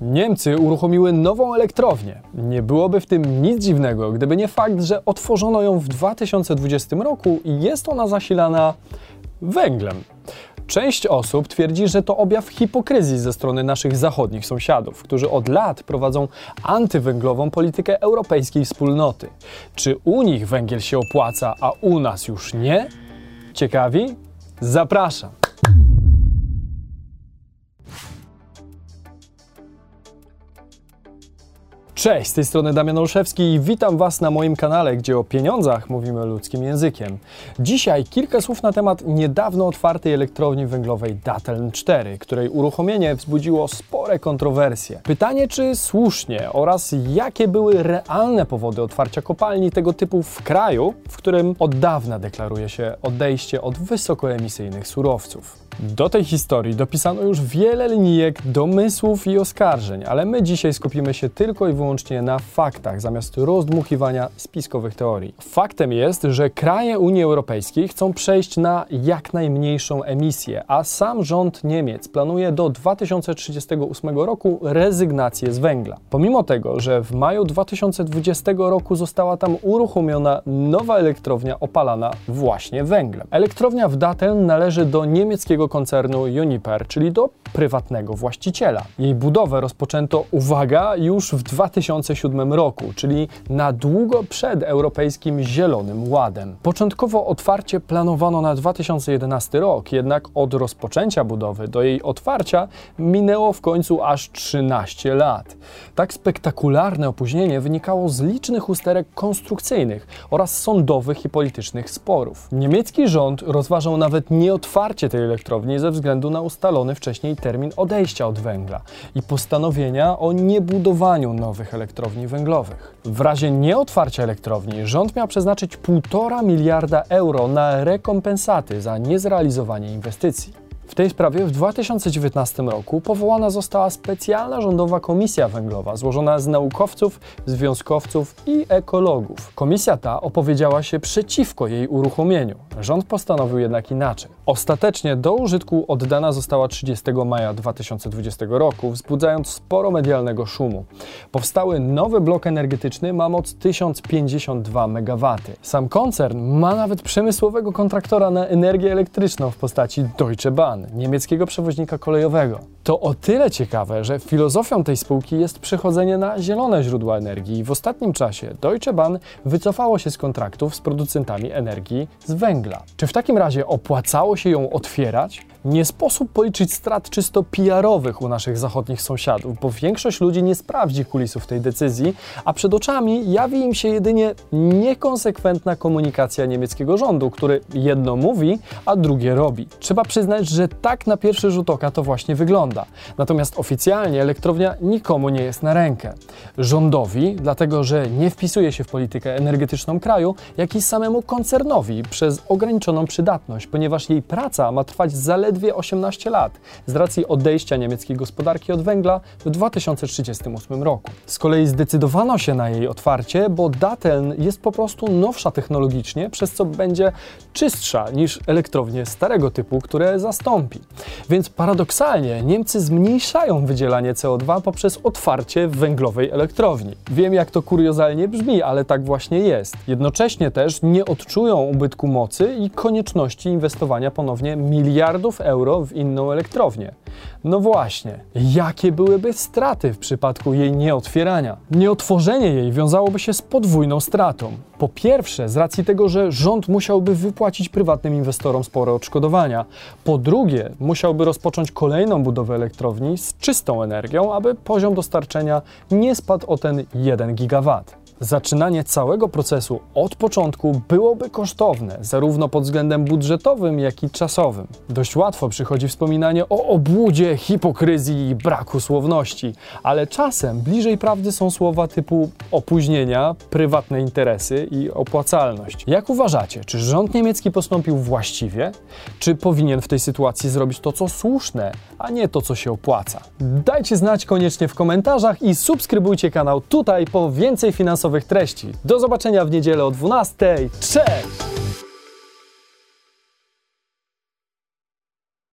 Niemcy uruchomiły nową elektrownię. Nie byłoby w tym nic dziwnego, gdyby nie fakt, że otworzono ją w 2020 roku i jest ona zasilana węglem. Część osób twierdzi, że to objaw hipokryzji ze strony naszych zachodnich sąsiadów, którzy od lat prowadzą antywęglową politykę europejskiej wspólnoty. Czy u nich węgiel się opłaca, a u nas już nie? Ciekawi? Zapraszam! Cześć, z tej strony Damian Olszewski i witam Was na moim kanale, gdzie o pieniądzach mówimy ludzkim językiem. Dzisiaj kilka słów na temat niedawno otwartej elektrowni węglowej Datteln 4, której uruchomienie wzbudziło spore kontrowersje. Pytanie, czy słusznie oraz jakie były realne powody otwarcia kopalni tego typu w kraju, w którym od dawna deklaruje się odejście od wysokoemisyjnych surowców. Do tej historii dopisano już wiele linijek, domysłów i oskarżeń, ale my dzisiaj skupimy się tylko i wyłącznie na faktach, zamiast rozdmuchiwania spiskowych teorii. Faktem jest, że kraje Unii Europejskiej chcą przejść na jak najmniejszą emisję, a sam rząd Niemiec planuje do 2038 roku rezygnację z węgla. Pomimo tego, że w maju 2020 roku została tam uruchomiona nowa elektrownia opalana właśnie węglem. Elektrownia w Datteln należy do niemieckiego koncernu Uniper, czyli do prywatnego właściciela. Jej budowę rozpoczęto, uwaga, już w 2007 roku, czyli na długo przed Europejskim Zielonym Ładem. Początkowo otwarcie planowano na 2011 rok, jednak od rozpoczęcia budowy do jej otwarcia minęło w końcu aż 13 lat. Tak spektakularne opóźnienie wynikało z licznych usterek konstrukcyjnych oraz sądowych i politycznych sporów. Niemiecki rząd rozważał nawet nieotwarcie tej elektrowni elektrowni ze względu na ustalony wcześniej termin odejścia od węgla i postanowienia o niebudowaniu nowych elektrowni węglowych. W razie nieotwarcia elektrowni rząd miał przeznaczyć 1,5 miliarda euro na rekompensaty za niezrealizowanie inwestycji. W tej sprawie w 2019 roku powołana została specjalna rządowa komisja węglowa złożona z naukowców, związkowców i ekologów. Komisja ta opowiedziała się przeciwko jej uruchomieniu. Rząd postanowił jednak inaczej. Ostatecznie do użytku oddana została 30 maja 2020 roku, wzbudzając sporo medialnego szumu. Powstały nowy blok energetyczny ma moc 1052 MW. Sam koncern ma nawet przemysłowego kontraktora na energię elektryczną w postaci Deutsche Bahn niemieckiego przewoźnika kolejowego. To o tyle ciekawe, że filozofią tej spółki jest przechodzenie na zielone źródła energii i w ostatnim czasie Deutsche Bahn wycofało się z kontraktów z producentami energii z węgla. Czy w takim razie opłacało się ją otwierać? Nie sposób policzyć strat czysto PR-owych u naszych zachodnich sąsiadów, bo większość ludzi nie sprawdzi kulisów tej decyzji, a przed oczami jawi im się jedynie niekonsekwentna komunikacja niemieckiego rządu, który jedno mówi, a drugie robi. Trzeba przyznać, że tak na pierwszy rzut oka to właśnie wygląda. Natomiast oficjalnie elektrownia nikomu nie jest na rękę. Rządowi, dlatego że nie wpisuje się w politykę energetyczną kraju, jak i samemu koncernowi przez ograniczoną przydatność, ponieważ jej praca ma trwać zaledwie zaledwie 18 lat z racji odejścia niemieckiej gospodarki od węgla w 2038 roku. Z kolei zdecydowano się na jej otwarcie, bo Datteln jest po prostu nowsza technologicznie, przez co będzie czystsza niż elektrownie starego typu, które Więc paradoksalnie Niemcy zmniejszają wydzielanie CO2 poprzez otwarcie węglowej elektrowni. Wiem, jak to kuriozalnie brzmi, ale tak właśnie jest. Jednocześnie też nie odczują ubytku mocy i konieczności inwestowania ponownie miliardów euro w inną elektrownię. No właśnie, jakie byłyby straty w przypadku jej nieotwierania? Nieotworzenie jej wiązałoby się z podwójną stratą. Po pierwsze, z racji tego, że rząd musiałby wypłacić prywatnym inwestorom spore odszkodowania. Po drugie, musiałby rozpocząć kolejną budowę elektrowni z czystą energią, aby poziom dostarczenia nie spadł o ten 1 gigawatt. Zaczynanie całego procesu od początku byłoby kosztowne, zarówno pod względem budżetowym, jak i czasowym. Dość łatwo przychodzi wspominanie o obłudzie, hipokryzji i braku słowności, ale czasem bliżej prawdy są słowa typu opóźnienia, prywatne interesy i opłacalność. Jak uważacie, czy rząd niemiecki postąpił właściwie? Czy powinien w tej sytuacji zrobić to, co słuszne, a nie to, co się opłaca? Dajcie znać koniecznie w komentarzach i subskrybujcie kanał tutaj po więcej finansowych treści. Do zobaczenia w niedzielę o 12. Cześć!